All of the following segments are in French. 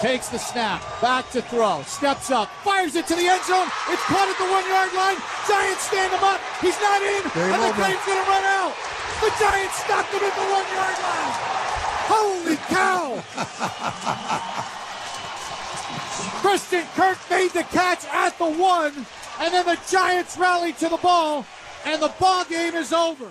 takes the snap, back to throw, steps up, fires it to the end zone. It's caught at the one yard line. Giants stand him up. He's not in, Game and the game's going to run out. The Giants stopped him at the one yard line. Holy cow! Christian Kirk made the catch at the one, and then the Giants rallied to the ball, and the ball game is over.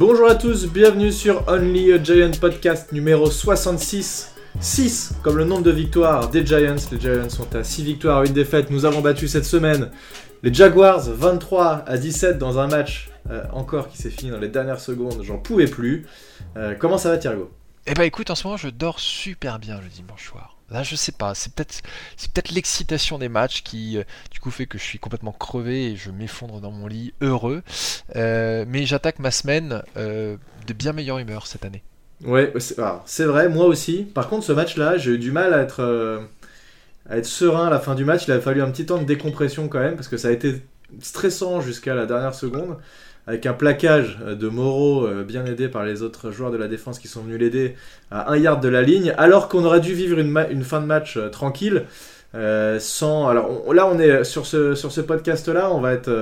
Bonjour à tous, bienvenue sur Only a Giant Podcast numéro 66. 6 comme le nombre de victoires des Giants. Les Giants sont à 6 victoires, une défaite. Nous avons battu cette semaine les Jaguars 23 à 17 dans un match euh, encore qui s'est fini dans les dernières secondes. J'en pouvais plus. Euh, comment ça va Thiergo Eh bah écoute, en ce moment je dors super bien le dimanche soir. Là je sais pas, c'est peut-être l'excitation des matchs qui euh, du coup fait que je suis complètement crevé et je m'effondre dans mon lit heureux. Euh, mais j'attaque ma semaine euh, de bien meilleure humeur cette année. Ouais, c'est alors, c'est vrai, moi aussi. Par contre, ce match-là, j'ai eu du mal à être, à être serein à la fin du match. Il a fallu un petit temps de décompression quand même, parce que ça a été stressant jusqu'à la dernière seconde. Avec un plaquage euh, de Moreau, euh, bien aidé par les autres joueurs de la défense qui sont venus l'aider, à un yard de la ligne, alors qu'on aurait dû vivre une, fin de match euh, tranquille. sans alors là on est sur ce sur ce podcast là on va être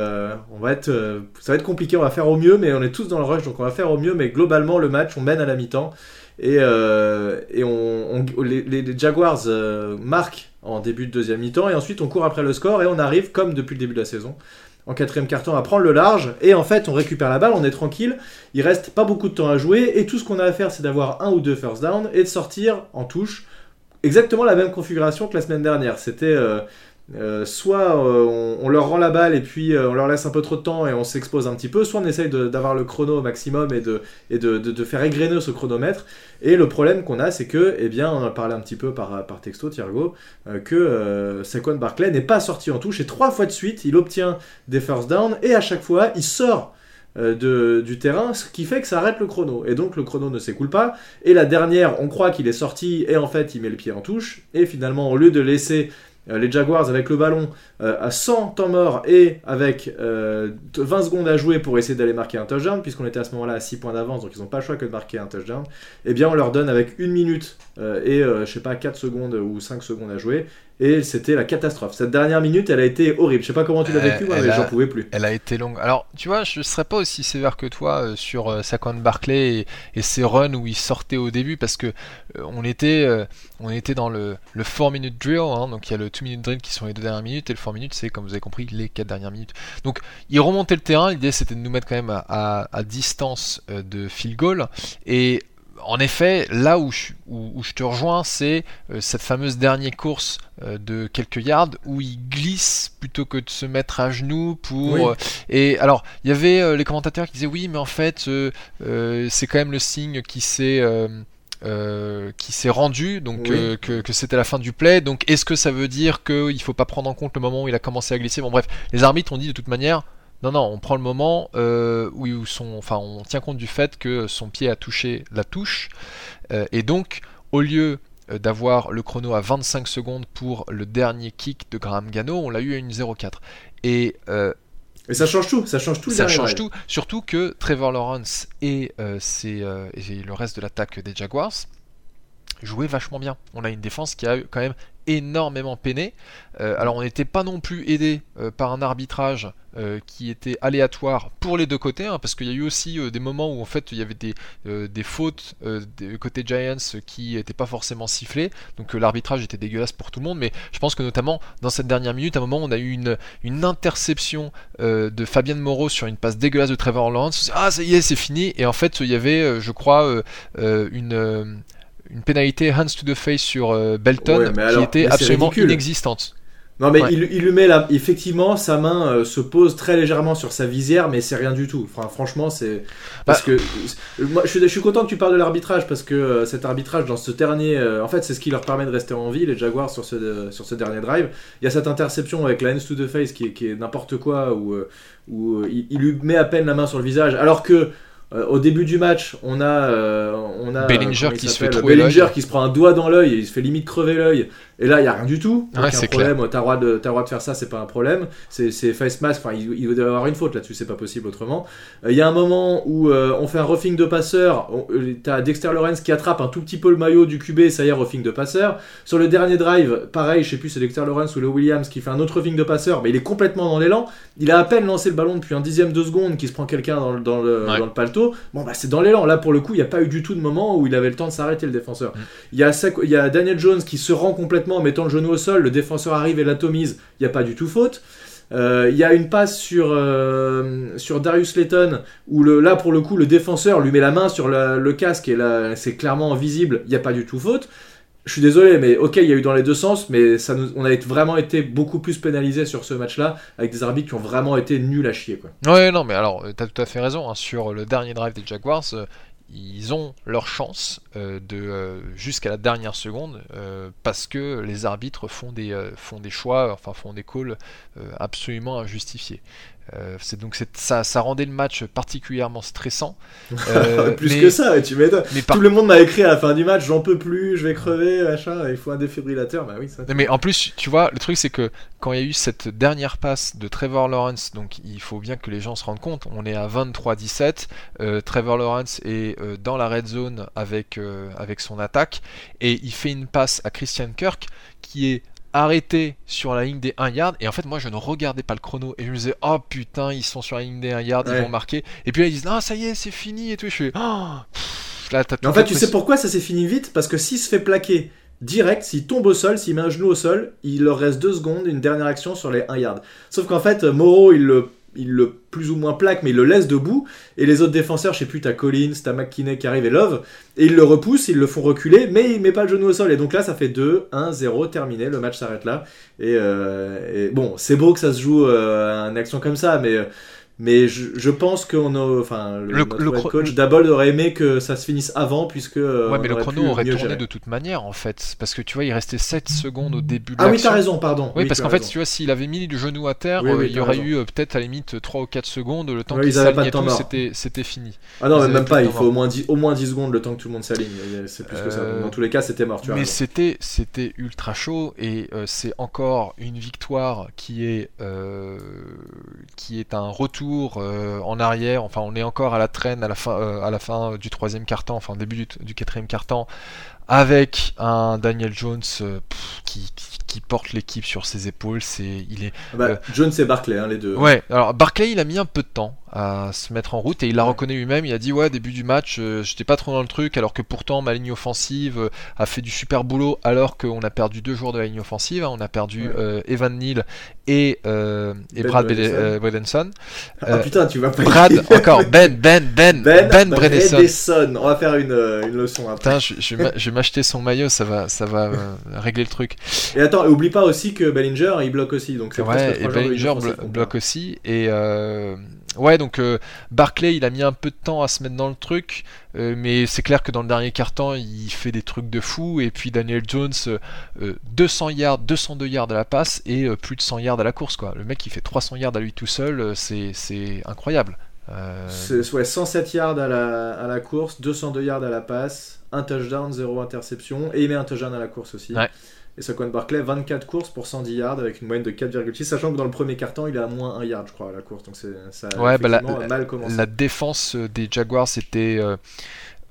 on va être ça va être compliqué on va faire au mieux mais on est tous dans le rush donc on va faire au mieux mais globalement le match on mène à la mi-temps et, les, Jaguars marquent en début de deuxième mi-temps et ensuite on court après le score et on arrive comme depuis le début de la saison en quatrième carton à prendre le large. Et en fait on récupère la balle on est tranquille. Il reste pas beaucoup de temps à jouer. Et tout ce qu'on a à faire c'est d'avoir un ou deux first down et de sortir en touche. Exactement la même configuration que la semaine dernière. C'était euh, euh, soit euh, on, leur rend la balle et puis euh, on leur laisse un peu trop de temps et on s'expose un petit peu, soit on essaye d'avoir le chrono au maximum et de, faire égrener ce chronomètre. Et le problème qu'on a, c'est que, eh bien, on a parlé un petit peu par, texto, Thiergo, que Saquon Barclay n'est pas sorti en touche et trois fois de suite, il obtient des first down et à chaque fois, il sort de, du terrain, ce qui fait que ça arrête le chrono. Et donc le chrono ne s'écoule pas. Et la dernière, on croit qu'il est sorti et en fait il met le pied en touche. Et finalement, au lieu de laisser les Jaguars avec le ballon euh, à 100 temps mort et avec euh, 20 secondes à jouer pour essayer d'aller marquer un touchdown, puisqu'on était à ce moment-là à 6 points d'avance, donc ils n'ont pas le choix que de marquer un touchdown, eh bien on leur donne avec une minute euh, et euh, je sais pas 4 secondes ou 5 secondes à jouer. Et c'était la catastrophe. Cette dernière minute, elle a été horrible. Je sais pas comment tu l'as Euh, vécu, moi, mais j'en pouvais plus. Elle a été longue. Alors, tu vois, je serais pas aussi sévère que toi euh, sur euh, Saquon Barclay et, et ses runs où il sortait au début parce que euh, on était euh, on était dans le le 4 minute drill hein, donc il y a le 2 minute drill qui sont les deux dernières minutes et le 4 minutes c'est comme vous avez compris les quatre dernières minutes. Donc, il remontait le terrain, l'idée c'était de nous mettre quand même à, à- à distance de field goal et en effet, là où je, où, où je te rejoins, c'est euh, cette fameuse dernière course euh, de quelques yards où il glisse plutôt que de se mettre à genoux pour. Oui. euh, et alors, il y avait les commentateurs qui disaient oui, mais en fait, c'est quand même le signe qui s'est. euh, qui s'est rendu, donc Oui. euh, que, que c'était la fin du play. Donc est-ce que ça veut dire qu'il faut pas prendre en compte le moment où il a commencé à glisser? Bon bref, les arbitres ont dit de toute manière, non non, on prend le moment euh, où son, enfin on tient compte du fait que son pied a touché la touche, euh, et donc au lieu euh, d'avoir le chrono à 25 secondes pour le dernier kick de Graham Gano, on l'a eu à une 0,4. Et euh, Et ça change tout, ça change tout. ça change tout, surtout que Trevor Lawrence et, ses, et le reste de l'attaque des Jaguars jouaient vachement bien. On a une défense qui a eu quand même énormément peiné. Euh, alors on n'était pas non plus aidé euh, par un arbitrage euh, qui était aléatoire pour les deux côtés, hein, parce qu'il y a eu aussi des moments où en fait il y avait des, des fautes côté Giants qui n'étaient pas forcément sifflées, donc l'arbitrage était dégueulasse pour tout le monde, mais je pense que notamment dans cette dernière minute, à un moment on a eu une, une interception de Fabien Moreau sur une passe dégueulasse de Trevor Lawrence, ah ça y est c'est fini, et en fait il y avait je crois une... une pénalité hands to the face sur euh, Belton Ouais, qui était absolument ridicule. inexistante. Non mais Ouais. il, il lui met la... Effectivement, sa main euh, se pose très légèrement sur sa visière, mais c'est rien du tout. Enfin, franchement, c'est... Parce Bah- que... Moi, je suis, je suis content que tu parles de l'arbitrage, parce que euh, cet arbitrage, dans ce dernier... euh, en fait, c'est ce qui leur permet de rester en vie, les Jaguars, sur ce, sur ce dernier drive. Il y a cette interception avec la hands to the face qui est, qui est n'importe quoi, où, où il, il lui met à peine la main sur le visage, alors que... euh, au début du match, on a, euh, on a Bellinger qui se s'appelle fait trouer Bellinger l'œil. qui se prend un doigt dans l'œil et il se fait limite crever l'œil. Et là, il y a rien du tout. Ouais, c'est problème. T'as le droit de, droit de faire ça, c'est pas un problème. C'est, face mask. Enfin, il, il doit y avoir une faute là-dessus, c'est pas possible autrement. Euh, Il y a un moment où euh, on fait un roughing de passeur. T'as Dexter Lawrence qui attrape un tout petit peu le maillot du QB, ça y est, roughing de passeur. Sur le dernier drive, pareil, je sais plus, c'est Dexter Lawrence ou le Williams qui fait un autre roughing de passeur, mais il est complètement dans l'élan. Il a à peine lancé le ballon depuis un dixième de seconde qui se prend quelqu'un dans, le- dans le, Ouais. dans le paletot. Bon, bah c'est dans l'élan. Là, pour le coup, il n'y a pas eu du tout de moment où il avait le temps de s'arrêter, le défenseur. Mm. Il y, a y Daniel Jones qui se rend complètement en mettant le genou au sol. Le défenseur arrive et l'atomise. Il n'y a pas du tout faute. Euh, Il y a une passe sur, euh, sur Darius Layton où le, là, pour le coup, le défenseur lui met la main sur la- le casque et là, c'est clairement visible. Il n'y a pas du tout faute. Je suis désolé, mais ok, il y a eu dans les deux sens, mais ça on a vraiment été beaucoup plus pénalisé sur ce match-là avec des arbitres qui ont vraiment été nuls à chier. Quoi. Ouais, non, mais alors, euh, t'as tout à fait raison. hein, sur le dernier drive des Jaguars, euh, ils ont leur chance euh, de jusqu'à la dernière seconde parce que les arbitres font des, choix, enfin font des calls absolument injustifiés. Euh, c'est donc ça, ça rendait le match particulièrement stressant. Euh, plus mais- que ça, tu m'étonnes. Par Tout le monde m'a écrit à la fin du match, j'en peux plus, je vais crever, machin, il faut un défibrillateur. Bah oui, ça. Mais en plus, tu vois, le truc c'est que quand il y a eu cette dernière passe de Trevor Lawrence, donc il faut bien que les gens se rendent compte, on est à 23-17, euh, Trevor Lawrence est euh, dans la red zone avec, euh, avec son attaque, et il fait une passe à Christian Kirk qui est arrêté sur la ligne des 1 yard, et en fait moi je ne regardais pas le chrono, et je me disais, oh putain, ils sont sur la ligne des 1 yard, ils vont marquer, et puis là ils disent, ah ça y est, c'est fini, et tout, et je fais, oh, pff, là en fait, tu sais pourquoi ça s'est fini vite? Parce que s'il se fait plaquer direct, s'il tombe au sol, s'il met un genou au sol, il leur reste deux secondes, une dernière action sur les 1 yard. Sauf qu'en fait, Moreau, il le, il le plus ou moins plaque, mais il le laisse debout. Et les autres défenseurs, je sais plus, t'as Collins, t'as McKinney qui arrive et Love, et ils le repoussent, ils le font reculer, mais il met pas le genou au sol. Et donc là, ça fait 2, 1, 0, terminé, le match s'arrête là. Et, euh, et bon, c'est beau que ça se joue euh, action comme ça, mais. Mais je, je pense qu'on a, enfin, le, coach Dabold aurait aimé que ça se finisse avant, puisque euh, Ouais, mais le chrono aurait tourné gérer. de toute manière en fait, parce que tu vois, il restait 7 secondes au début de Ah oui, t'as raison, pardon. Oui, parce qu'en fait, tu vois, s'il avait mis le genou à terre, Oui, oui, euh, il y aurait raison. eu euh, peut-être à la limite 3 ou 4 secondes, le temps Ouais, qu'il ils avaient pas s'aligne de et temps tout, c'était, c'était fini. Ah non, ils mais même pas, il faut au moins, 10, au moins 10 secondes le temps que tout le monde s'aligne. C'est plus que ça. Dans tous les cas, c'était mort, tu. Mais c'était, c'était ultra chaud et c'est encore une victoire qui est, qui est un retour euh, en arrière. Enfin, on est encore à la traîne à la fin, euh, à la fin du troisième quart-temps, enfin début du, du quatrième quart-temps, avec un Daniel Jones euh, pff, qui, qui, qui porte l'équipe sur ses épaules. C'est, il est Bah, euh, Jones et Barclay, hein, les deux. Ouais, alors Barclay il a mis un peu de temps à se mettre en route et il l'a reconnu lui-même. Il a dit ouais début du match euh, j'étais pas trop dans le truc alors que pourtant ma ligne offensive euh, a fait du super boulot alors qu'on a perdu deux joueurs de la ligne offensive. hein. On a perdu Ouais. euh, Evan Neal et, et Ben Brad Bredeson. Ah putain, tu vas pas. Brad encore Ben Ben Ben Ben, Ben. Bredeson. On va faire une, une leçon après. Putain, je, je vais m'acheter son maillot, ça va, ça va régler le truc. Et attends, et oublie pas aussi que Bellinger, il bloque aussi. Donc c'est Ouais, et Bellinger blo- bloque aussi. Et ouais, donc euh, Barclay, il a mis un peu de temps à se mettre dans le truc, euh, mais c'est clair que dans le dernier quart-temps, il fait des trucs de fou. Et puis Daniel Jones, euh, euh, 200 yards, 202 yards à la passe et plus de 100 yards à la course, quoi. Le mec, il fait 300 yards à lui tout seul, c'est incroyable. Ouais, 107 yards à la, à la course, 202 yards à la passe, un touchdown, 0 interception, et il met un touchdown à la course aussi. Ouais. Et Saquon Barclay, 24 courses pour 110 yards avec une moyenne de 4,6, sachant que dans le premier carton, il est à moins 1 yard, je crois, à la course. Donc ça a Ouais, bah, la- mal commencé. La défense des Jaguars était, euh,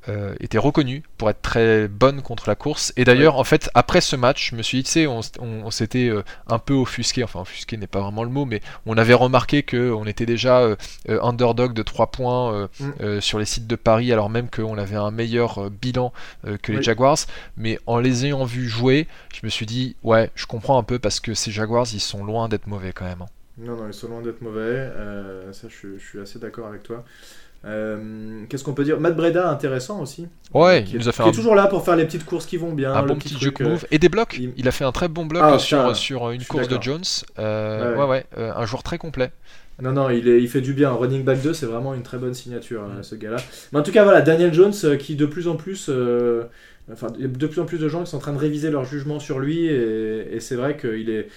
euh, était reconnue pour être très bonne contre la course. Et d'ailleurs, en fait, après ce match, je me suis dit, tu sais, on, on- on s'était euh, un peu offusqué, enfin offusqué n'est pas vraiment le mot, mais on avait remarqué qu'on était déjà euh, underdog de 3 points Mm. sur les sites de Paris, alors même qu'on avait un meilleur bilan que les Oui. Jaguars. Mais en les ayant vus jouer, je me suis dit, ouais, je comprends un peu parce que ces Jaguars, ils sont loin d'être mauvais quand même. hein. Non, non, ils sont loin d'être mauvais. ça, je, je suis assez d'accord avec toi. Euh, Qu'est-ce qu'on peut dire? Matt Breda, intéressant aussi. Ouais, qui, il est- nous a fait qui un est toujours là pour faire les petites courses qui vont bien. un bon petit truc, juke euh, move et des blocs? il- Il... a fait un très bon bloc Ah, sur, sur une course de. Jones. Euh, Ouais, ouais, ouais, un joueur très complet. Non, non, il, est- il fait du bien. Running back 2, c'est vraiment une très bonne signature, ce gars-là. Mais en tout cas, voilà, Daniel Jones, qui de plus en plus. Enfin, il y a de plus en plus de gens qui sont en train de réviser leur jugement sur lui, et, et c'est vrai qu'il est.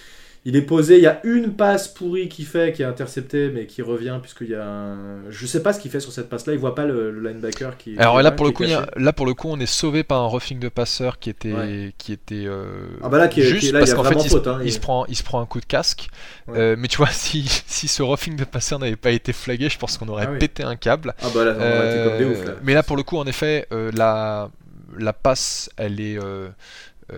il est posé, il y a une passe pourrie qui fait, qui est interceptée, mais qui revient, puisqu'il y a un... Je sais pas ce qu'il fait sur cette passe-là, il voit pas le, le linebacker qui... Alors là là, pour, le coup, a- là pour le coup, on est sauvé par un roughing de passeur qui était, Ouais. qui était euh, Ah bah là, qui est, juste qui là, il parce qu'en fait faute. se- hein, il il- se prend, il se prend un coup de casque. Ouais. Euh, mais tu vois, si, si ce roughing de passeur n'avait pas été flagué, je pense qu'on aurait Ah oui. pété un câble. Ah bah là, on aurait été comme des ouf, là. Euh, mais là, pour le coup, en effet, euh, la, la passe, elle est,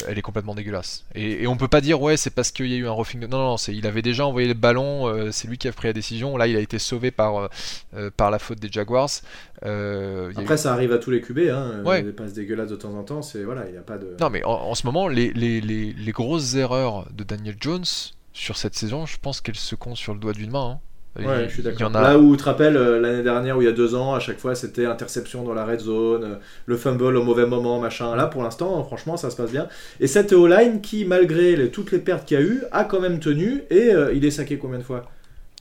elle est complètement dégueulasse. Et, et on peut pas dire, ouais, c'est parce qu'il y a eu un roughing. de- Non, non, non, c'est, il avait déjà envoyé le ballon, euh, c'est lui qui a pris la décision. Là, il a été sauvé par, euh, euh, par la faute des Jaguars. Euh, y eu- Après, ça arrive à tous les QB, hein, Ouais. des passes dégueulasses de temps en temps, c'est... Voilà, il n'y a pas de... Non, mais en, en ce moment, les, les, les, les grosses erreurs de Daniel Jones sur cette saison, je pense qu'elles se comptent sur le doigt d'une main. hein. Ouais, Il- je suis d'accord. a- Là où tu te rappelles euh, l'année dernière, où il y a deux ans, à chaque fois c'était interception dans la red zone, euh, le fumble au mauvais moment, machin. Là pour l'instant, franchement, ça se passe bien. Et cette O-line qui, malgré les- toutes les pertes qu'il y a eu, a quand même tenu et euh, il est saqué combien de fois?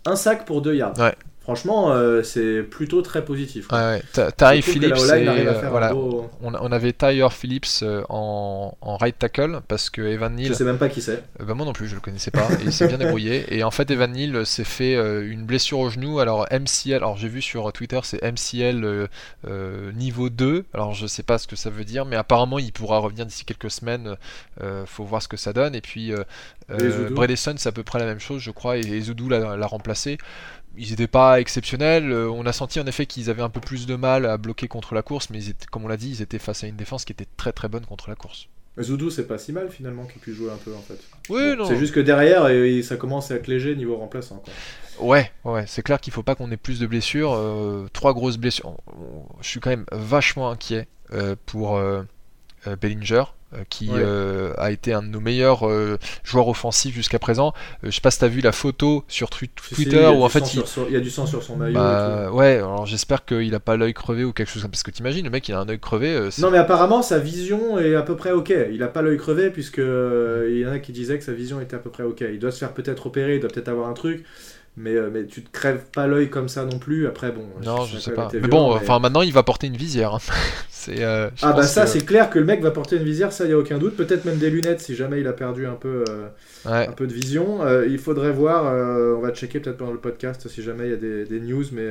Un sac pour deux yards. Ouais. Franchement, euh, c'est plutôt très positif. quoi. Ouais, Ty Phillips, et, euh, voilà, beau- on, on avait Tyler Phillips euh, en, en right tackle parce que Evan Neal, Je sais même pas qui c'est. euh, bah moi non plus je le connaissais pas et il s'est bien débrouillé. Et en fait Evan Neal s'est fait une blessure au genou. Alors MCL alors j'ai vu sur Twitter c'est MCL niveau 2 alors je sais pas ce que ça veut dire mais apparemment il pourra revenir d'ici quelques semaines. Faut voir ce que ça donne. Et puis Bredesen c'est à peu près la même chose je crois. Et, et Zoudou l'a remplacé. Ils n'étaient pas exceptionnels. euh, on a senti en effet qu'ils avaient un peu plus de mal à bloquer contre la course, mais ils étaient, comme on l'a dit, ils étaient face à une défense qui était très très bonne contre la course. Mais Zoudou, c'est pas si mal finalement qu'il puisse jouer un peu en fait. Oui, Bon, C'est juste que derrière, et, ça commence à être léger niveau remplaçant. Quoi. Ouais, ouais, c'est clair qu'il faut pas qu'on ait plus de blessures. euh, trois grosses blessures. Je suis quand même vachement inquiet euh, pour euh, euh, Bellinger, euh, qui Ouais. euh, a été un de nos meilleurs euh, joueurs offensifs jusqu'à présent. Euh, je sais pas si t'as vu la photo sur Twitter il y a où en du fait sang il, sur son- il y a du sang sur son maillot. Bah, ouais, alors j'espère qu'il a pas l'œil crevé ou quelque chose comme ça. Parce que t'imagines, le mec il a un œil crevé. euh, Non mais apparemment sa vision est à peu près ok. Il a pas l'œil crevé puisque euh, il y en a qui disaient que sa vision était à peu près ok. Il doit se faire peut-être opérer, il doit peut-être avoir un truc. Mais, euh, mais tu te crèves pas l'œil comme ça non plus. Après bon. non, je sais pas. Mais violent, bon, mais- enfin maintenant il va porter une visière. hein. c'est. euh, Ah bah ça que- c'est clair que le mec va porter une visière, ça y a aucun doute. Peut-être même des lunettes si jamais il a perdu un peu. euh, Ouais. un peu de vision. Euh, il faudrait voir, on va checker peut-être pendant le podcast si jamais il y a des, des news, mais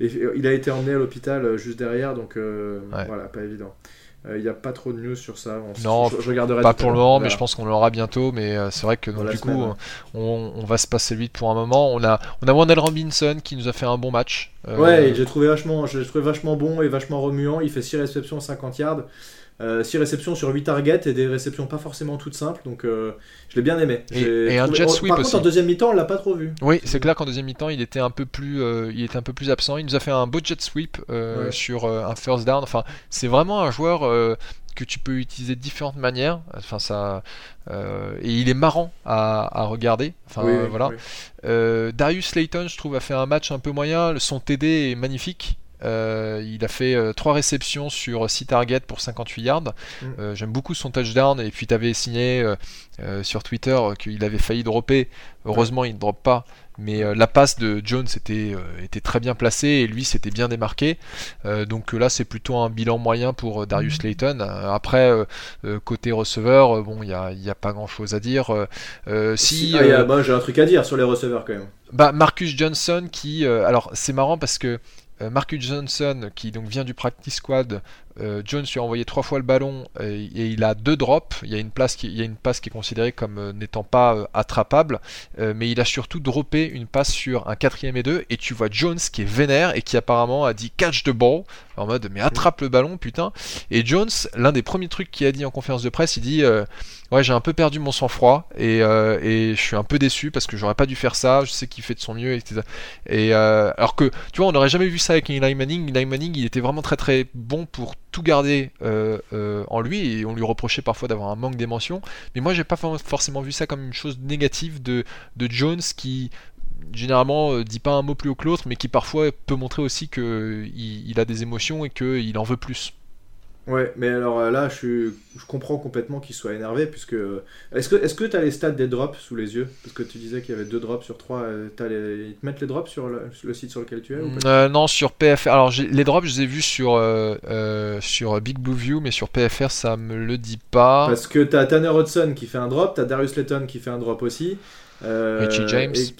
il a été emmené à l'hôpital juste derrière, donc Ouais. voilà, pas évident. Euh, Il n'y a pas trop de news sur ça. On Non, je, je regarderai Pas pour le moment, mais je pense qu'on l'aura bientôt. Mais euh, c'est vrai que donc, du semaine, coup, on, on va se passer vite pour un moment. On a, on a Wendell Robinson qui nous a fait un bon match. Euh, Ouais, j'ai trouvé vachement, je l'ai trouvé vachement bon et vachement remuant. Il fait 6 réceptions, 50 yards. 6 réceptions sur 8 targets et des réceptions pas forcément toutes simples, donc euh, je l'ai bien aimé. Et- un jet oh, sweep Par contre, aussi. en deuxième mi-temps, on l'a pas trop vu. Oui, c'est clair qu'en deuxième mi-temps, il était un peu plus, euh, il était un peu plus absent. Il nous a fait un beau jet sweep euh, Ouais. sur euh, un first down. Enfin, c'est vraiment un joueur euh, que tu peux utiliser de différentes manières. Enfin, ça, euh, et il est marrant à, à regarder. Enfin, Oui, voilà. oui. Euh, Darius Slayton, je trouve, a fait un match un peu moyen. Son TD est magnifique. Euh, il a fait 3 réceptions sur 6 targets pour 58 yards. Mm. Euh, J'aime beaucoup son touchdown. Et puis, tu avais signé euh, euh, sur Twitter euh, qu'il avait failli dropper. Heureusement, il ne drop pas. Mais euh, la passe de Jones était, euh, était très bien placée et lui s'était bien démarqué. Euh, donc euh, là, c'est plutôt un bilan moyen pour euh, Darius Slayton. Euh, après, euh, euh, côté receveur, euh, bon, il n'y a, y a pas grand chose à dire. Euh, euh, si, Ah, euh, moi, j'ai un truc à dire sur les receveurs quand même. bah, Marcus Johnson qui euh, alors c'est marrant parce que euh, Marcus Johnson qui donc vient du practice squad euh, Jones lui a envoyé trois fois le ballon et il a deux drops. Il y a une place qui, il y a une passe qui est considérée comme euh, n'étant pas euh, attrapable. Mais il a surtout droppé une passe sur un quatrième et deux. Et tu vois Jones qui est vénère et qui apparemment a dit catch the ball! En mode mais attrape le ballon putain! Et Jones l'un des premiers trucs qu'il a dit en conférence de presse il dit ouais j'ai un peu perdu mon sang-froid et, et je suis un peu déçu parce que j'aurais pas dû faire ça. Je sais qu'il fait de son mieux etc et alors que tu vois on n'aurait jamais vu ça avec Eli Manning. Eli Manning il était vraiment très très bon pour tout garder euh, euh, en lui et on lui reprochait parfois d'avoir un manque d'émotion. Mais moi j'ai pas for- forcément vu ça comme une chose négative de, Jones qui généralement euh, dit pas un mot plus haut que l'autre mais qui parfois peut montrer aussi que il, il a des émotions et qu'il en veut plus Ouais, mais alors euh, là, je, suis, je comprends complètement qu'il soit énervé, puisque... Est-ce que est-ce que tu as les stats des drops sous les yeux? Parce que tu disais qu'il y avait deux drops sur trois. euh, t'as les... Ils te mettent les drops sur le, le site sur lequel tu es ou pas? Euh, non, sur PFR. Alors, les drops, je les ai vus sur, euh, euh, sur Big Blue View, mais sur PFR, ça me le dit pas. Parce que t'as Tanner Hudson qui fait un drop, t'as Darius Layton qui fait un drop aussi. euh, Richie James. et-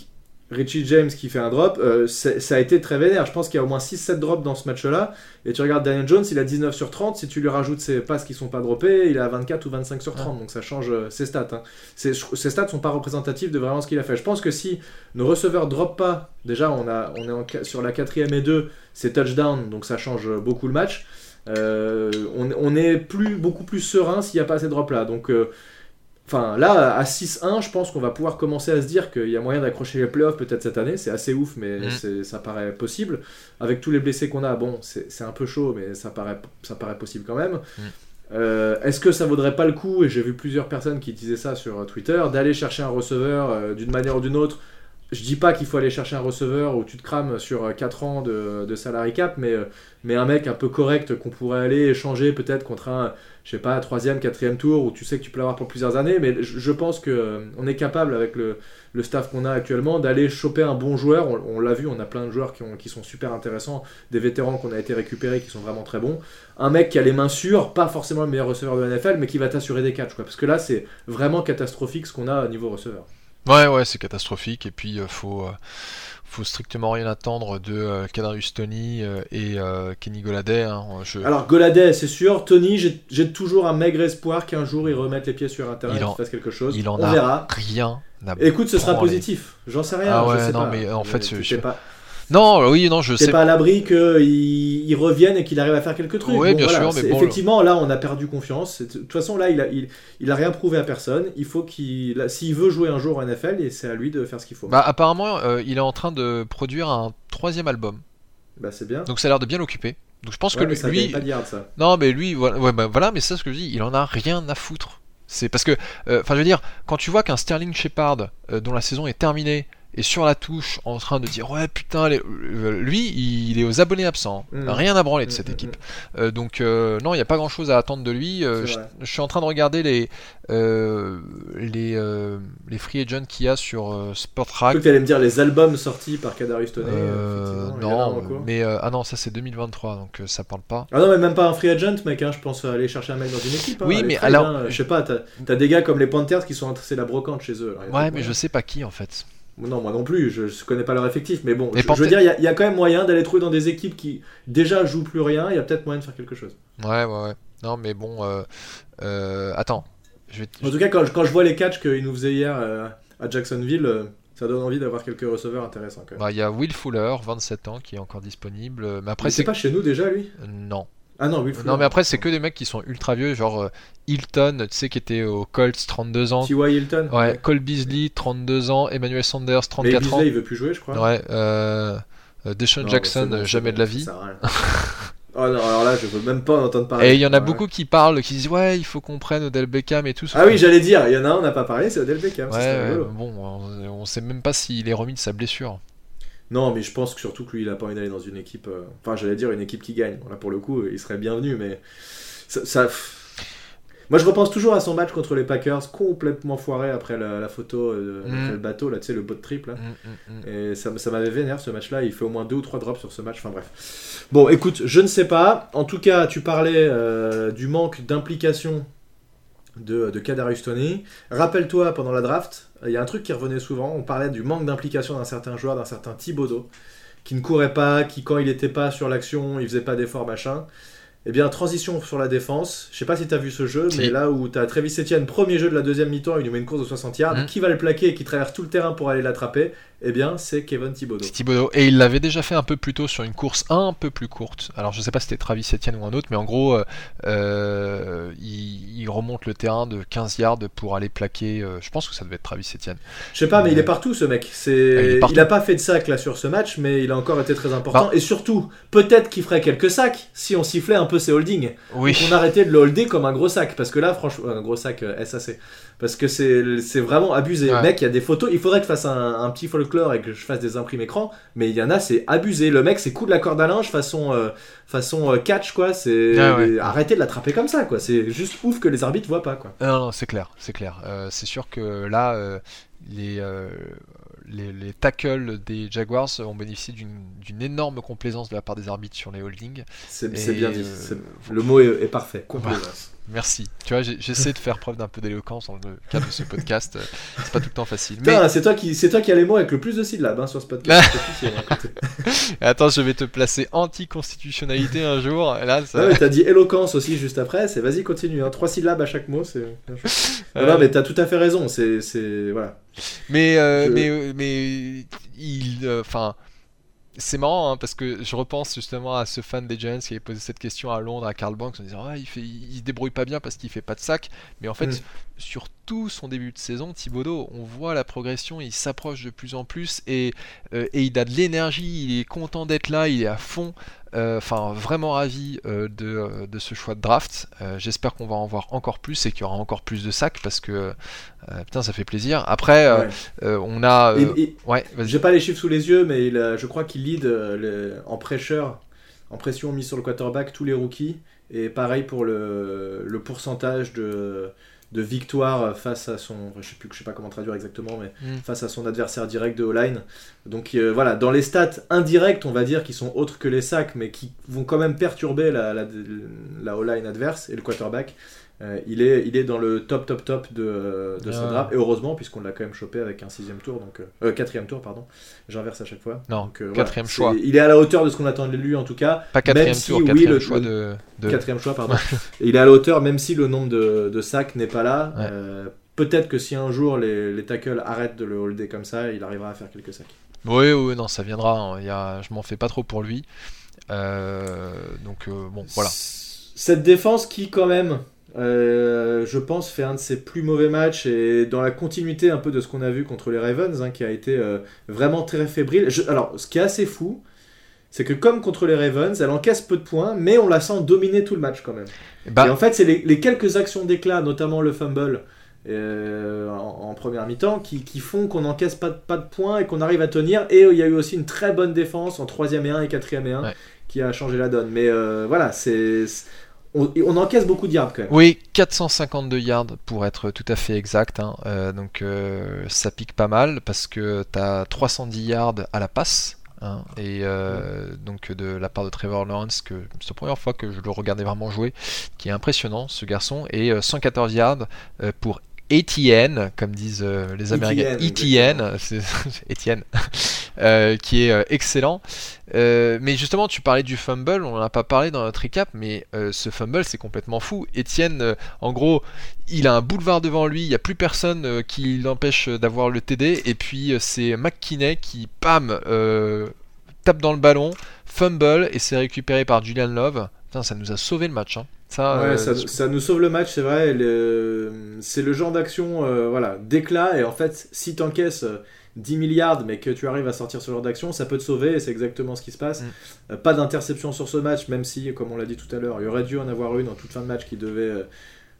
Richie James qui fait un drop. euh, ça a été très vénère. Je pense qu'il y a au moins 6-7 drops dans ce match-là. Et tu regardes Daniel Jones, il a 19 sur 30. Si tu lui rajoutes ses passes qui sont pas droppées, il à 24 ou 25 sur 30. Donc ça change euh, ses stats. hein. Ses, ses stats sont pas représentatifs de vraiment ce qu'il a fait. Je pense que si nos receveurs drop pas, déjà on, a, on est en sur la quatrième et 2, c'est touchdown, donc ça change beaucoup le match. Euh, on, on est plus, beaucoup plus serein s'il n'y a pas ces drops là. Donc, euh, enfin là, à 6-1, je pense qu'on va pouvoir commencer à se dire qu'il y a moyen d'accrocher les playoffs peut-être cette année. C'est assez ouf, mais Mm. ça paraît possible. Avec tous les blessés qu'on a, bon, c'est un peu chaud, mais ça paraît, ça paraît possible quand même. Mm. Euh, Est-ce que ça vaudrait pas le coup, et j'ai vu plusieurs personnes qui disaient ça sur Twitter, d'aller chercher un receveur euh, d'une manière ou d'une autre je dis pas qu'il faut aller chercher un receveur où tu te crames sur 4 ans de, de salary cap, mais, euh, mais un mec un peu correct qu'on pourrait aller échanger peut-être contre un, je sais pas, troisième, quatrième tour où tu sais que tu peux l'avoir pour plusieurs années. Mais je, pense que euh, on est capable avec le, le staff qu'on a actuellement d'aller choper un bon joueur. On, l'a vu, on a plein de joueurs qui, ont, qui sont super intéressants, des vétérans qu'on a été récupérés qui sont vraiment très bons. Un mec qui a les mains sûres, pas forcément le meilleur receveur de la NFL, mais qui va t'assurer des catchs. Parce que là, c'est vraiment catastrophique ce qu'on a au niveau receveur. Ouais, ouais, c'est catastrophique. Et puis, euh, faut, euh, faut strictement rien attendre de euh, Kadarius Tony euh, et euh, Kenny Goladay. hein. Je- Alors Goladay, c'est sûr. Tony, j'ai- toujours un maigre espoir qu'un jour ils remettent les pieds sur un terrain Il et en- qu'ils fassent quelque chose. il en On a verra. rien Écoute, ce sera positif. J'en sais rien. Ah je sais non, pas. mais en fait, tu je- t'es pas, Non, oui, non, je sais. pas à l'abri qu'ils ils reviennent et qu'il arrive à faire quelques trucs. Ouais, bien sûr, mais c'est- bon, effectivement, là, on a perdu confiance. C'est- De toute façon, là, il a, il, il a rien prouvé à personne. Il faut qu'il, s'il veut jouer un jour en NFL, et c'est à lui de faire ce qu'il faut. Bah, apparemment, euh, il est en train de produire un troisième album. Bah, c'est bien. Donc ça a l'air de bien l'occuper. Donc je pense Ouais, que mais lui, ça lui- pas de yard, ça. non mais lui, voilà, ouais, bah, voilà, mais c'est ce que je dis, il en a rien à foutre. C'est parce que, euh, enfin je veux dire, quand tu vois qu'un Sterling Shepard euh, dont la saison est terminée est sur la touche en train de dire ouais putain, les- euh, lui il est aux abonnés absents, Mm. rien à branler de Mm, cette mm, équipe. Euh, donc euh, non, il n'y a pas grand chose à attendre de lui. Euh, je, suis en train de regarder les les les free agents qu'il y a sur crois que t'allais me dire les albums sortis par Kadarius Toney. Non, mais ah non, ça c'est 2023, donc ça parle pas. Ah non, mais même pas un free agent, mec. hein, Je pense aller chercher un mec dans une équipe. hein, Oui, mais alors-. Je sais pas, t'as as des gars comme les Panthers qui sont. C'est la brocante chez eux. Ouais, mais je sais pas qui en fait. Non, moi non plus, je, je connais pas leur effectif. Mais bon, je, je veux dire, il y a- il y, a quand même moyen d'aller trouver dans des équipes qui déjà jouent plus rien. Il y a peut-être moyen de faire quelque chose. Ouais, ouais, ouais. Non, mais bon, euh, euh, attends. Je vais t- En tout cas, quand je, quand je vois les catchs qu'ils nous faisaient hier euh, à Jacksonville, euh, ça donne envie d'avoir quelques receveurs intéressants. Bah, il y a Will Fuller, 27 ans, qui est encore disponible. Mais après, c'est pas chez nous déjà, lui? Non. Ah non, Will Fuller. Non, mais après, c'est que des mecs qui sont ultra vieux, genre euh, Hilton, tu sais, qui était au Colts, 32 ans. T.Y. Hilton Ouais, Cole Beasley, 32 ans. Emmanuel Sanders, Mais 34 ans. Beasley, il veut plus jouer, je crois. Ouais, euh, euh, Deshaun Non, Jackson, bon, jamais de la vie. ça oh non, alors là, je veux même pas en entendre parler. Et il y en a Ouais. beaucoup qui parlent, qui disent ouais, il faut qu'on prenne Odell Beckham et tout. Ah oui, j'allais dire, il y en a un, on n'a pas parlé, c'est Odell Beckham. Ouais, bon, on, on sait même pas s'il est remis de sa blessure. Non, mais je pense que surtout que lui, il a pas envie d'aller dans une équipe. euh, Enfin, j'allais dire une équipe qui gagne. Là, pour le coup, il serait bienvenu, mais. Ça. ça- Moi, je repense toujours à son match contre les Packers, complètement foiré après la, la photo euh, Mm. après le bateau, là, tu sais, le bot trip, là. Mm, mm. Et ça, ça m'avait vénère ce match-là. Il fait au moins deux ou trois drops sur ce match. Enfin bref. Bon, écoute, je ne sais pas. En tout cas, tu parlais euh, du manque d'implication de, de Kadarius Toney. Rappelle-toi, pendant la draft, il y a un truc qui revenait souvent. On parlait du manque d'implication d'un certain joueur, d'un certain Thibodeau, qui ne courait pas, qui quand il n'était pas sur l'action, il faisait pas d'effort, machin. Eh bien, transition sur la défense. Je sais pas si tu as vu ce jeu, mais là où tu as Travis Etienne, premier jeu de la deuxième mi-temps, il lui met une course de 60 yards. Mhm. Qui va le plaquer et qui traverse tout le terrain pour aller l'attraper? Eh bien, c'est Kevin Thibodeau. C'est Thibodeau. Et il l'avait déjà fait un peu plus tôt sur une course un peu plus courte. Alors je sais pas si c'était Travis Etienne ou un autre, mais en gros, euh, euh, il, il remonte le terrain de 15 yards pour aller plaquer. euh, je pense que ça devait être Travis Etienne. Je sais pas, mais il est partout ce mec. Ah, il C'est, est partout. il a pas fait de sac là sur ce match, mais il a encore été très important. Bah. Et surtout, peut-être qu'il ferait quelques sacs si on sifflait un peu ses holdings. Oui. On arrêtait de le holder comme un gros sac, parce que là, franchement, un gros sac SAC, parce que c'est, c'est vraiment abusé. Ouais. Mec, il y a des photos. Il faudrait que tu fasses un, un petit follow folklore et que je fasse des imprimes écran, mais il y en a, c'est abusé. Le mec, c'est coup de la corde à linge façon, euh, façon euh, catch, quoi. C'est Ah ouais. arrêtez de l'attraper comme ça, quoi. C'est juste ouf que les arbitres voient pas, quoi. Non, non, c'est clair, c'est clair. Euh, c'est sûr que là, euh, les, euh, les, les tackles des Jaguars ont bénéficié d'une énorme complaisance de la part des arbitres sur les holdings. C'est bien dit. euh, Le mot est, est parfait. Complaisance. Merci. Tu vois, j'essaie de faire preuve d'un peu d'éloquence dans le cadre de ce podcast. Euh, C'est pas tout le temps facile. Mais c'est toi qui, toi qui as les mots avec le plus de syllabes hein, sur ce podcast. Hein, attends, je vais te placer anti-constitutionnalité un jour. Là, ça... Ouais, t'as dit éloquence aussi juste après. C'est vas-y continue. Hein. Trois syllabes à chaque mot. C'est. Euh, Non, mais t'as tout à fait raison. C'est voilà. Mais, euh, Je- mais, euh, mais il, euh, enfin, c'est marrant hein, parce que je repense justement à ce fan des Giants qui avait posé cette question à Londres à Carl Banks en disant ah, il fait, il se débrouille pas bien parce qu'il fait pas de sac. Mais en fait, Mm. sur tout son début de saison, Thibodeau, on voit la progression, il s'approche de plus en plus et, euh, et il a de l'énergie, il est content d'être là, il est à fond. Euh, Enfin, vraiment ravi euh, de, euh, de ce choix de draft. J'espère qu'on va en voir encore plus et qu'il y aura encore plus de sacs parce que putain, ça fait plaisir. Après, Ouais. on a. Et- et- Ouais. J'ai pas les chiffres sous les yeux, mais il a- je crois qu'il lead le- en pressure, en pression mise sur le quarterback tous les rookies. Et pareil pour le, le pourcentage de, de victoire face à son, enfin, je sais plus, je sais pas comment traduire exactement, mais Mm. face à son adversaire direct de O-line. Donc euh, voilà, dans les stats indirectes, on va dire, qui sont autres que les sacs, mais qui vont quand même perturber la, la, la O-line adverse et le quarterback. Euh, il, est, il est dans le top top top de, de sa Ah. draft et heureusement puisqu'on l'a quand même chopé avec un sixième tour donc euh, euh, quatrième tour pardon j'inverse à chaque fois Non, donc, euh, quatrième voilà. choix. Il est à la hauteur de ce qu'on attendait de lui en tout cas Pas quatrième même si, tour, oui, quatrième le- choix de. de- quatrième choix pardon il est à la hauteur même si le nombre de, de sacs n'est pas là Ouais. Euh, peut-être que si un jour les, les tackles arrêtent de le holder comme ça il arrivera à faire quelques sacs Oui, oui, non, ça viendra. hein. Il y a... Je m'en fais pas trop pour lui. Donc, bon, voilà. Cette défense qui, quand même, euh, je pense, fait un de ses plus mauvais matchs et dans la continuité un peu de ce qu'on a vu contre les Ravens, hein, qui a été euh, vraiment très fébrile. Je- alors, ce qui est assez fou, c'est que comme contre les Ravens, elle encaisse peu de points, mais on la sent dominer tout le match quand même. Bah, Et en fait, c'est les, les quelques actions d'éclat, notamment le fumble euh, en, en première mi-temps, qui, qui font qu'on n'encaisse pas, de- pas de points et qu'on arrive à tenir. Et il y a eu aussi une très bonne défense en troisième et 1 et quatrième et 1 Ouais. qui a changé la donne. Mais voilà, c'est- on, on encaisse beaucoup de yards quand même. Oui, 452 yards pour être tout à fait exact. hein. Euh, donc euh, ça pique pas mal parce que tu as 310 yards à la passe. hein, et euh, donc de la part de Trevor Lawrence, que c'est la première fois que je le regardais vraiment jouer, qui est impressionnant ce garçon. Et euh, 114 yards pour Etienne, comme disent euh, les Américains. Etienne, Etienne, euh, qui est euh, excellent. Euh, mais justement, tu parlais du fumble, on n'en a pas parlé dans notre recap, mais euh, ce fumble c'est complètement fou. Etienne, en gros, il a un boulevard devant lui, il n'y a plus personne qui l'empêche d'avoir le TD, et puis c'est McKinney qui, pam, tape dans le ballon, fumble, et c'est récupéré par Julian Love. Putain, ça nous a sauvé le match. Hein. Ça, Ouais, euh, ça, ça nous sauve le match, c'est vrai. le- C'est le genre d'action euh, voilà, d'éclat. Et en fait, si tu encaisses 10 milliards, mais que tu arrives à sortir ce genre d'action, ça peut te sauver. Et c'est exactement ce qui se passe. Mm. Euh, pas d'interception sur ce match, même si, comme on l'a dit tout à l'heure, il y aurait dû en avoir une en toute fin de match qui devait.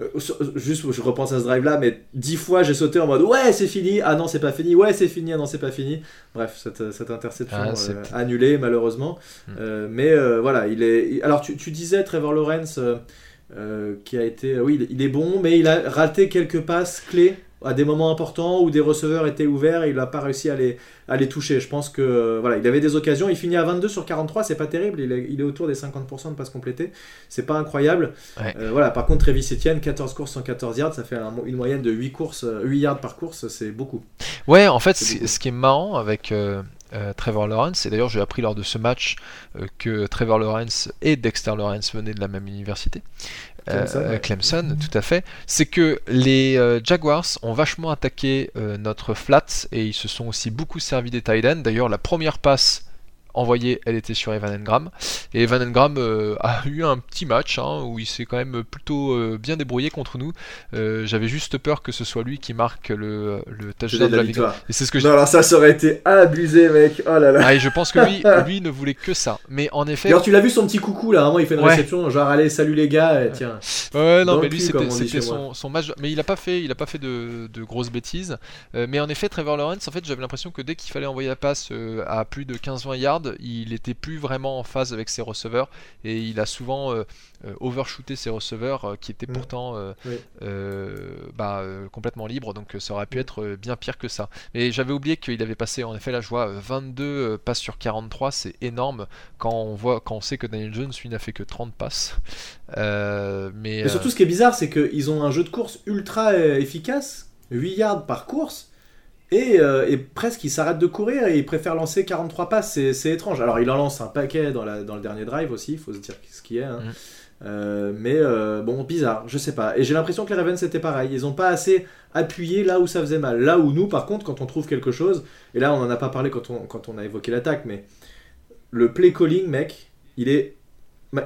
Euh, euh, juste, je repense à ce drive-là, mais dix fois j'ai sauté en mode ouais, c'est fini. Ah non, c'est pas fini. Ouais, c'est fini. Ah non, c'est pas fini. Bref, cette, cette interception Ah, euh, annulée, malheureusement. Mm. Euh, mais euh, voilà, il est. Alors, tu, tu disais Trevor Lawrence. euh, euh, qui a été, oui, il est bon, mais il a raté quelques passes clés à des moments importants où des receveurs étaient ouverts et il n'a pas réussi à les, à les toucher. Je pense que euh, voilà, il avait des occasions. Il finit à 22 sur 43, c'est pas terrible. Il est, il est autour des 50% de passes complétées. C'est pas incroyable. Ouais. Euh, voilà, par contre, Travis Etienne, 14 courses, 114 yards, ça fait un- une moyenne de 8 courses, euh, 8 yards par course, c'est beaucoup. Ouais, en fait, ce qui est marrant avec euh, euh, Trevor Lawrence, et d'ailleurs j'ai appris lors de ce match euh, que Trevor Lawrence et Dexter Lawrence venaient de la même université, euh, Clemson, ouais. Clemson, tout à fait, c'est que les euh, Jaguars ont vachement attaqué euh, notre flat et ils se sont aussi beaucoup servi des tight ends. D'ailleurs, la première passe envoyée, elle était sur Evan Engram. Et Evan Engram euh, a eu un petit match hein, où il s'est quand même plutôt euh, bien débrouillé contre nous. Euh, j'avais juste peur que ce soit lui qui marque le, le touchdown de la victoire. Et c'est ce que non, alors ça, ça aurait été abusé, mec. Oh là là. Ah, et je pense que lui, lui ne voulait que ça. Mais en effet. Alors tu l'as vu son petit coucou là, vraiment il fait une réception, genre allez, salut les gars, tiens. Ouais, non, mais lui c'était son, son, match. Mais il a pas fait, il a pas fait de, de grosses bêtises. mais en effet, Trevor Lawrence, en fait, j'avais l'impression que dès qu'il fallait envoyer la passe à plus de 15-20 yards, il était plus vraiment en phase avec ses receveurs et il a souvent euh, euh, overshooté ses receveurs euh, qui étaient mm. pourtant bah, complètement libres. Donc ça aurait pu mm. être bien pire que ça. Mais j'avais oublié qu'il avait passé en effet la joie 22 passes sur 43, c'est énorme quand on voit quand on sait que Daniel Jones lui n'a fait que 30 passes. mais, mais surtout ce qui est bizarre, c'est qu'ils ont un jeu de course ultra efficace, 8 yards par course euh, et, presque il s'arrête de courir et il préfère lancer 43 passes, c'est étrange. Alors il en lance un paquet dans, la, dans le dernier drive aussi, il faut se dire ce qui est. Hein. Mm. Euh, mais euh, bon, bizarre, je sais pas. Et j'ai l'impression que les Ravens c'était pareil, ils ont pas assez appuyé là où ça faisait mal. Là où nous, par contre, quand on trouve quelque chose, et là on en a pas parlé quand on, quand on a évoqué l'attaque, mais le play calling, mec, il est.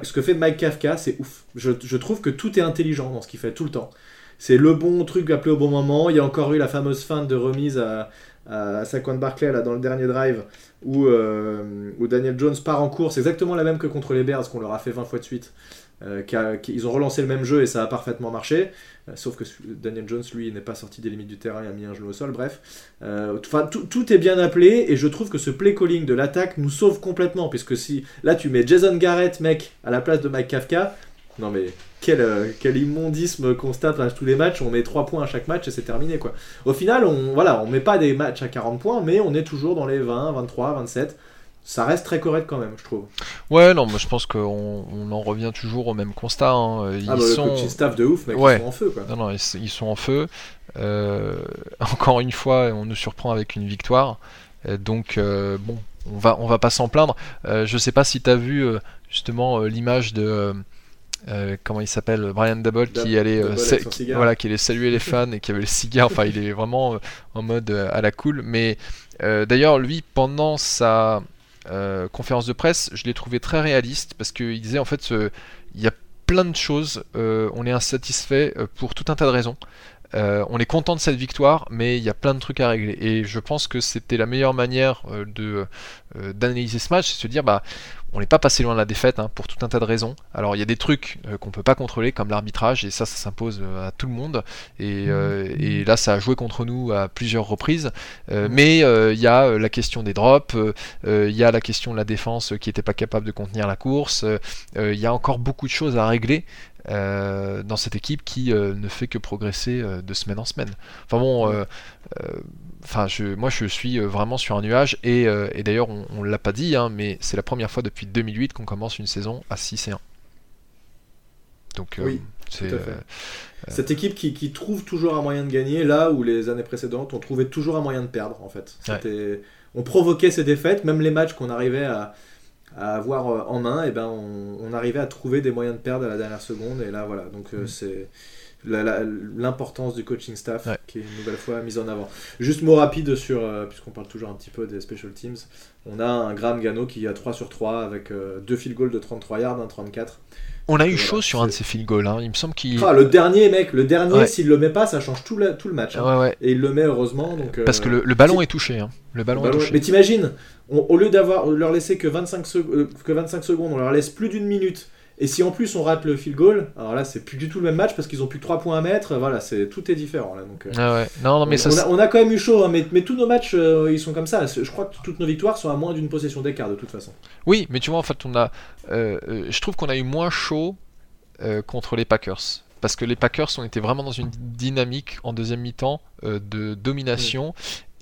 Ce que fait Mike Kafka, c'est ouf. Je, je trouve que tout est intelligent dans ce qu'il fait tout le temps c'est le bon truc appelé au bon moment. Il y a encore eu la fameuse fin de remise à, à Saquon Barclay là, dans le dernier drive où, euh, où, Daniel Jones part en course, exactement la même que contre les Bears qu'on leur a fait 20 fois de suite. Euh, ils ont relancé le même jeu et ça a parfaitement marché. Euh, sauf que Daniel Jones, lui, n'est pas sorti des limites du terrain, il a mis un genou au sol, bref. Enfin, tout est bien appelé et je trouve que ce play calling de l'attaque nous sauve complètement. Puisque si là tu mets Jason Garrett, mec, à la place de Mike Kafka, non mais quel, euh, quel immondisme constate à tous les matchs, on met 3 points à chaque match et c'est terminé quoi. Au final, on voilà, on met pas des matchs à 40 points, mais on est toujours dans les 20, 23, 27. Ça reste très correct quand même, je trouve. Ouais, non, moi je pense qu'on on en revient toujours au même constat. Hein. Ils ah bah, sont... le coaching staff de ouf, mec, ils sont en feu quoi. Non, non, ils, sont en feu. Euh, encore une fois, on nous surprend avec une victoire. Euh, donc, bon, on va, on va pas s'en plaindre. je sais pas si tu as vu justement l'image de euh, comment il s'appelle Brian Double qui allait euh, voilà qui allait saluer les fans et qui avait le cigare. Enfin il est vraiment euh, en mode à la cool. Mais d'ailleurs lui pendant sa conférence de presse je l'ai trouvé très réaliste parce qu'il disait en fait il y a plein de choses on est insatisfait pour tout un tas de raisons. On est content de cette victoire, mais il y a plein de trucs à régler. Et je pense que c'était la meilleure manière de d'analyser ce match, c'est de se dire bah on n'est pas passé loin de la défaite hein, pour tout un tas de raisons. Alors il y a des trucs euh, qu'on peut pas contrôler comme l'arbitrage et ça ça s'impose euh, à tout le monde et, euh, là ça a joué contre nous à plusieurs reprises. mais il y a la question des drops, il y a la question de la défense qui n'était pas capable de contenir la course, il y a encore beaucoup de choses à régler. Dans cette équipe qui ne fait que progresser de semaine en semaine. Enfin bon, Enfin, je, moi, je suis euh, vraiment sur un nuage. Et, euh, d'ailleurs, on ne l'a pas dit, hein, mais c'est la première fois depuis 2008 qu'on commence une saison à 6 et 1. Donc, euh, oui, c'est. Cette équipe qui, trouve toujours un moyen de gagner là où les années précédentes on trouvait toujours un moyen de perdre en fait. On provoquait ces défaites, même les matchs qu'on arrivait à, avoir en main, et ben on, arrivait à trouver des moyens de perdre à la dernière seconde. Et là voilà, donc mm. c'est l'importance du coaching staff qui est une nouvelle fois mise en avant. Juste mot rapide sur, euh, puisqu'on parle toujours un petit peu des special teams, on a un Graham Gano qui a 3 sur 3 avec euh, deux field goals de 33 yards, un 34. On a eu chaud sur un de ces field goals, hein. il me semble qu'il. Ah, le dernier, mec, le dernier, s'il le met pas, ça change tout, tout le match. Hein. Et il le met heureusement. Donc, Parce que le, ballon est touché. Hein. Le ballon, est touché. Mais t'imagines, au lieu d'avoir leur laisser que 25, que 25 secondes, on leur laisse plus d'une minute et si en plus on rate le field goal, alors là c'est plus du tout le même match parce qu'ils ont plus que 3 points à mettre. Voilà, c'est tout est différent là. Donc, euh, ah ouais. non, non, mais on, ça, a, on, a, quand même eu chaud, hein, mais, mais, tous nos matchs euh, ils sont comme ça. Je crois que toutes nos victoires sont à moins d'une possession d'écart de toute façon. Oui, mais tu vois en fait on a, euh, je trouve qu'on a eu moins chaud contre les Packers parce que les Packers ont été vraiment dans une dynamique en deuxième mi-temps de domination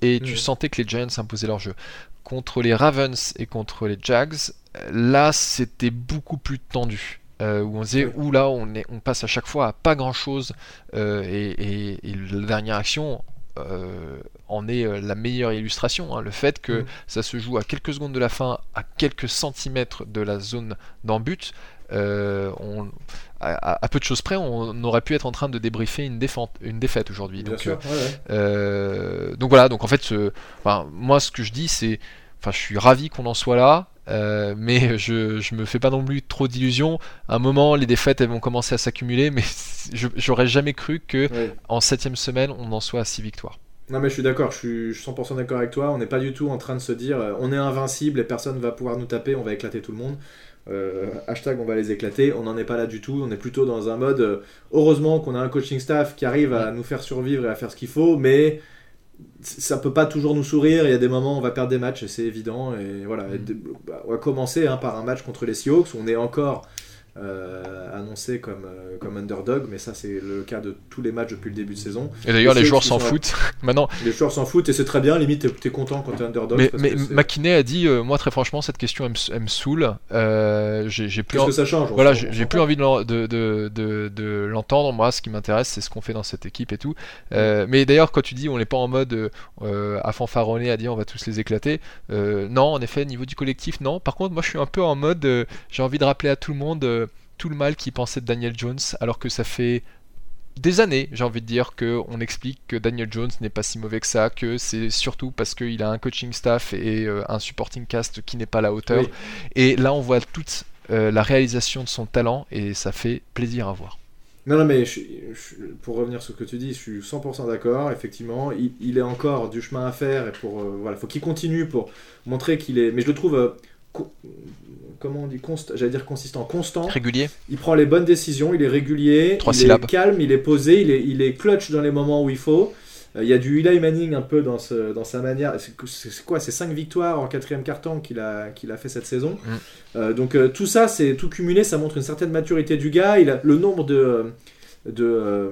et tu sentais que les Giants imposaient leur jeu. Contre les Ravens et contre les Jags, là c'était beaucoup plus tendu. Euh, où on disait où là on, est, on passe à chaque fois à pas grand chose euh, et, la dernière action euh, en est la meilleure illustration. Hein. le fait que mm. ça se joue à quelques secondes de la fin, à quelques centimètres de la zone d'en-but, on, à, peu de choses près, on aurait pu être en train de débriefer une, défente, une défaite aujourd'hui. Donc, donc voilà, donc en fait, moi ce que je dis c'est, enfin je suis ravi qu'on en soit là, euh, mais je, je me fais pas non plus trop d'illusions. À un moment, les défaites elles vont commencer à s'accumuler, mais j'aurais jamais cru que Ouais. en septième semaine, on en soit à 6 victoires. Non mais je suis d'accord, je suis, je suis 100% d'accord avec toi. On n'est pas du tout en train de se dire euh, on est invincible et personne va pouvoir nous taper, on va éclater tout le monde. Euh, hashtag on va les éclater, on n'en est pas là du tout. On est plutôt dans un mode euh, heureusement qu'on a un coaching staff qui arrive à nous faire survivre et à faire ce qu'il faut, mais ça peut pas toujours nous sourire. Il y a des moments où on va perdre des matchs c'est évident. Et voilà, de- bah, on va commencer hein, par un match contre les Seahawks. On est encore euh, annoncé comme, euh, comme underdog, mais ça c'est le cas de tous les matchs depuis le début de saison. Et d'ailleurs, Les joueurs s'en à- foutent. Maintenant, Les joueurs s'en foutent et c'est très bien, limite t'es- t'es content quand t'es underdog. mais, parce mais que c'est- McKinney a dit euh, Moi, très franchement, cette question, elle me, saoule. J'ai plus en- que ça change Voilà, j'ai plus envie de, de, de, de, de l'entendre. Moi, ce qui m'intéresse, c'est ce qu'on fait dans cette équipe et tout. Mais d'ailleurs, quand tu dis on n'est pas en mode à fanfaronner, à dire on va tous les éclater, non, en effet, niveau du collectif, non. Par contre, moi, je suis un peu en mode j'ai envie de rappeler à tout le monde tout le mal qu'il pensait de Daniel Jones, alors que ça fait des années, j'ai envie de dire, que on explique que Daniel Jones n'est pas si mauvais que ça, que c'est surtout parce qu'il a un coaching staff et euh, un supporting cast qui n'est pas à la hauteur. Oui. Et là, on voit toute euh, la réalisation de son talent et ça fait plaisir à voir. Non, non, mais je suis- je- pour revenir sur ce que tu dis, je suis 100% d'accord. Effectivement, il, il est encore du chemin à faire et pour euh, voilà, faut qu'il continue pour montrer qu'il est. Mais je le trouve, euh, comment on dit, j'allais dire consistant, constant. Régulier Il prend les bonnes décisions, il est régulier, Trois il syllabes. est calme, il est posé, il est, il est clutch dans les moments où il faut. Euh, Il y a du Eli Manning un peu dans, ce, dans sa manière. C'est quoi C'est 5 victoires en quatrième carton qu'il a, qu'il a fait cette saison. Mm. Euh, donc euh, tout ça, c'est tout cumulé, ça montre une certaine maturité du gars. Il a le nombre de, de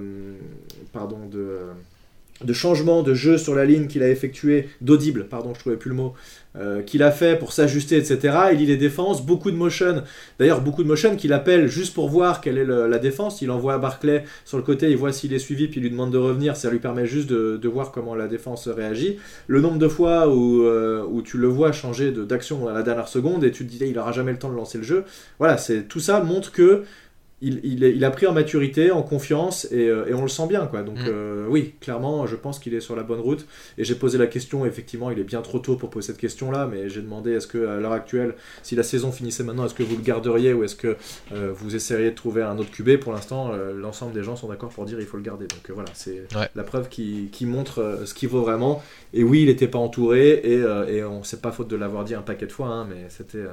pardon de, de changements de jeu sur la ligne qu'il a effectué, d'audible, pardon, je trouvais plus le mot, euh, qu'il a fait pour s'ajuster, etc. Il lit les défenses, beaucoup de motion. D'ailleurs, beaucoup de motion qu'il appelle juste pour voir quelle est la défense. Il envoie à Barclay sur le côté, il voit s'il est suivi, puis il lui demande de revenir. Ça lui permet juste de, voir comment la défense réagit. Le nombre de fois où, euh, où tu le vois changer d'action à la dernière seconde et tu te disais il aura jamais le temps de lancer le jeu. Voilà, c'est tout ça montre que il, il, est- il a pris en maturité, en confiance, et, euh, et on le sent bien. Quoi. Donc Mm. euh, oui, clairement, je pense qu'il est sur la bonne route. Et j'ai posé la question, effectivement, il est bien trop tôt pour poser cette question-là, mais j'ai demandé est-ce que à l'heure actuelle, si la saison finissait maintenant, est-ce que vous le garderiez ou est-ce que euh, vous essaieriez de trouver un autre QB Pour l'instant, euh, l'ensemble des gens sont d'accord pour dire il faut le garder. Donc voilà, c'est Ouais. la preuve qui, qui montre ce qu'il vaut vraiment. Et oui, il n'était pas entouré, et, et on c'est pas faute de l'avoir dit un paquet de fois, hein, mais c'était.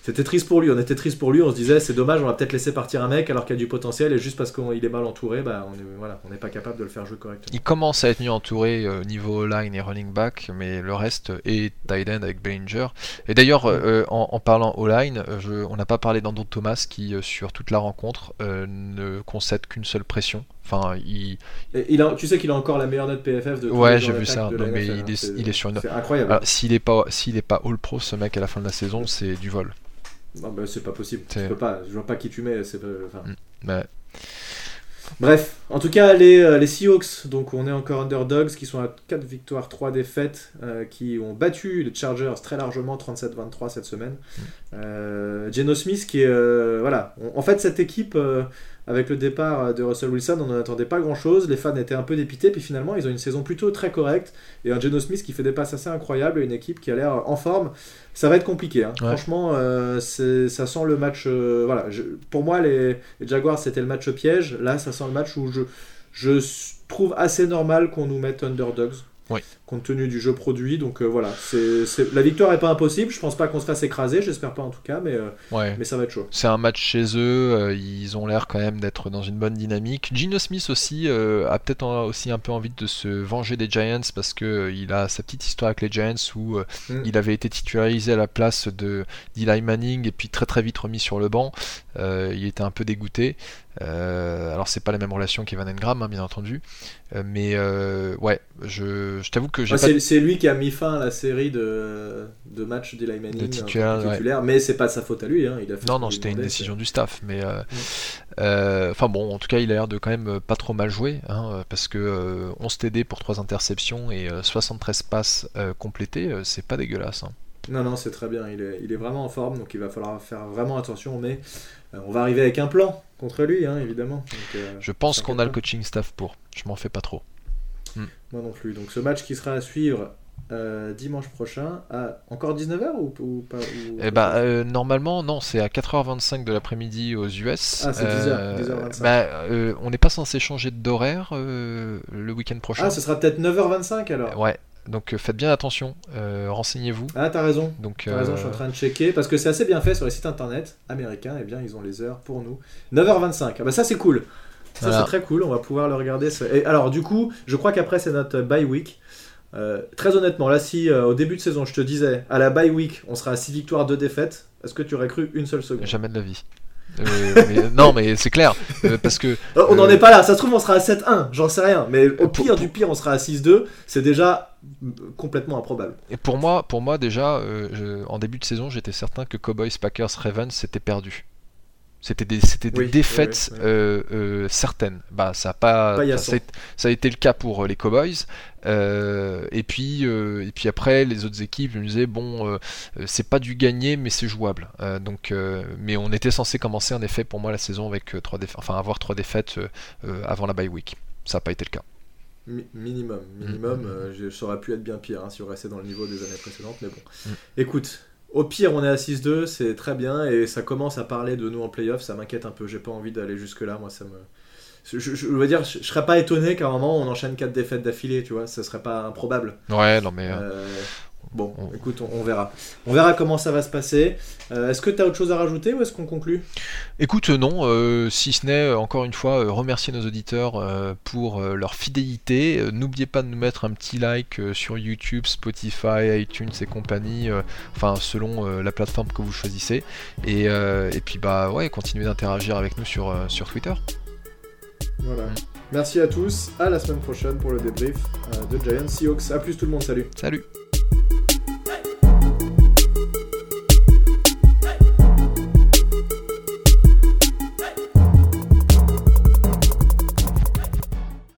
Euh, c'était triste pour lui, on était triste pour lui, on se disait c'est dommage, on va peut-être laisser partir un mec alors qu'il y a du potentiel et juste parce qu'il est mal entouré, bah, on est- voilà, on n'est pas capable de le faire jouer correctement. Il commence à être mieux entouré euh, niveau line et running back, mais le reste est tight end avec Bellinger. Et d'ailleurs, euh, en, en parlant au line, euh, on n'a pas parlé d'Andrew Thomas qui, euh, sur toute la rencontre, euh, ne concède qu'une seule pression. Enfin, il... Et il a, tu sais qu'il a encore la meilleure note PFF de Ouais, j'ai vu ça. Non, mais NFL, il hein, est- il est sur une- C'est incroyable. S'il n'est pas, s'il est pas All Pro, ce mec à la fin de la saison, c'est du vol. Non, bah, c'est pas possible. Tu peux pas. Je vois pas qui tu mets. c'est enfin, Mm. Mais Bref, en tout cas, les, euh, les Seahawks, donc on est encore underdogs, qui sont à 4 victoires, 3 défaites, euh, qui ont battu les Chargers très largement, 37-23 cette semaine. Euh, Geno Smith, qui est. euh, voilà. On- en fait, cette équipe, avec le départ de Russell Wilson, on n'en attendait pas grand-chose. Les fans étaient un peu dépités, puis finalement, ils ont une saison plutôt très correcte. Et un Geno Smith qui fait des passes assez incroyables, et une équipe qui a l'air en forme. Ça va être compliqué. hein. Ouais. Franchement, euh, ça sent le match. euh, voilà. Je- pour moi, les, les Jaguars, c'était le match piège. Là, ça sent le match où je, trouve assez normal qu'on nous mette underdogs. Oui. Compte tenu du jeu produit. Donc euh, voilà. c'est c'est- La victoire est pas impossible. Je pense pas qu'on se fasse écraser. J'espère pas en tout cas. Mais, euh, ouais. mais ça va être chaud. C'est un match chez eux, euh, ils ont l'air quand même d'être dans une bonne dynamique. Gino Smith aussi a peut-être aussi un peu envie de se venger des Giants parce que il a sa petite histoire avec les Giants où Mm. il avait été titularisé à la place de d'Eli Manning et puis très très vite remis sur le banc. Euh, il était un peu dégoûté. Euh, alors c'est pas la même relation qu'Evan Engram hein, bien entendu, Euh, mais euh, ouais, je, je t'avoue que j'ai Ouais, pas c'est- lui qui a mis fin à la série de, de matchs d'Eli Manning De titulaire, titulaire, mais c'est pas sa faute à lui. hein, il a fait ce Non, non, c'était une décision du staff, mais enfin bon, en tout cas, il a l'air de quand même pas trop mal jouer, hein, parce que euh, 11 TD pour 3 interceptions et euh, 73 passes complétées, c'est pas dégueulasse. hein. Non, non, c'est très bien. Il est, il est vraiment en forme, donc il va falloir faire vraiment attention. Mais euh, on va arriver avec un plan contre lui, hein, évidemment. Donc, euh, Je pense qu'on a le coaching staff pour, je m'en fais pas trop. Moi non plus. Donc ce match qui sera à suivre euh, dimanche prochain à encore 19h ou, ou pas ou- Eh ben, euh, normalement, non, c'est à 4h25 de l'après-midi aux US. Ah, c'est 10h, 10h25. bah, on n'est pas censé changer d'horaire le week-end prochain. Ah, ce sera peut-être 9h25 alors. Ouais, donc euh, faites bien attention, euh, renseignez-vous. Ah, t'as raison. Donc, T'as raison, euh, je suis en train de checker parce que c'est assez bien fait sur les sites internet américains. Et bien, ils ont les heures pour nous. 9h25. Ah bah ça c'est cool. Ça Voilà. c'est très cool. On va pouvoir le regarder. Et alors du coup, je crois qu'après c'est notre bye week. Euh, très honnêtement, là si euh, au début de saison je te disais à la bye week on sera à 6 victoires, 2 défaites, est-ce que tu aurais cru une seule seconde? Jamais de la vie. Euh, mais- non, mais c'est clair, euh, parce que Euh, On n'en Euh, est pas là, ça se trouve on sera à 7-1, j'en sais rien. Mais au pire pour- du pire on sera à 6-2, c'est déjà euh, complètement improbable. Et pour moi, pour moi déjà, euh, je- en début de saison, j'étais certain que Cowboys, Packers, Ravens c'était perdu. C'était des, c'était des Oui, défaites oui, oui. euh, euh, certaines. Bah, ça a pas, ça, a, ça a été le cas pour les Cowboys. Euh, et puis, et puis après, les autres équipes, je me disais bon, c'est pas du gagné, mais c'est jouable. Donc, mais on était censé commencer en effet pour moi la saison avec trois défaites, enfin avoir trois défaites avant la bye week. Ça n'a pas été le cas. Mi- minimum, minimum, Mm, euh, je- ça aurait pu être bien pire hein, si on restait dans le niveau des années précédentes, mais bon. Mm. Écoute, au pire on est à 6-2, c'est très bien, et ça commence à parler de nous en playoff, ça m'inquiète un peu, j'ai pas envie d'aller jusque-là, moi ça me... Je, je- je veux dire, je, je serais pas étonné qu'à un moment on enchaîne 4 défaites d'affilée, tu vois, ce serait pas improbable. Ouais, non mais. euh, Euh, bon, on- écoute, on, on verra. On verra comment ça va se passer. Euh, est-ce que tu as autre chose à rajouter ou est-ce qu'on conclut? Écoute, euh, non, euh, si ce n'est, encore une fois, euh, remercier nos auditeurs pour leur fidélité. N'oubliez pas de nous mettre un petit like sur YouTube, Spotify, iTunes et compagnie, enfin selon la plateforme que vous choisissez. Et, et puis bah ouais, continuez d'interagir avec nous sur, sur Twitter. Voilà. Mm. Merci à tous, à la semaine prochaine pour le débrief de Giants Seahawks. A plus tout le monde, salut Salut Thank you.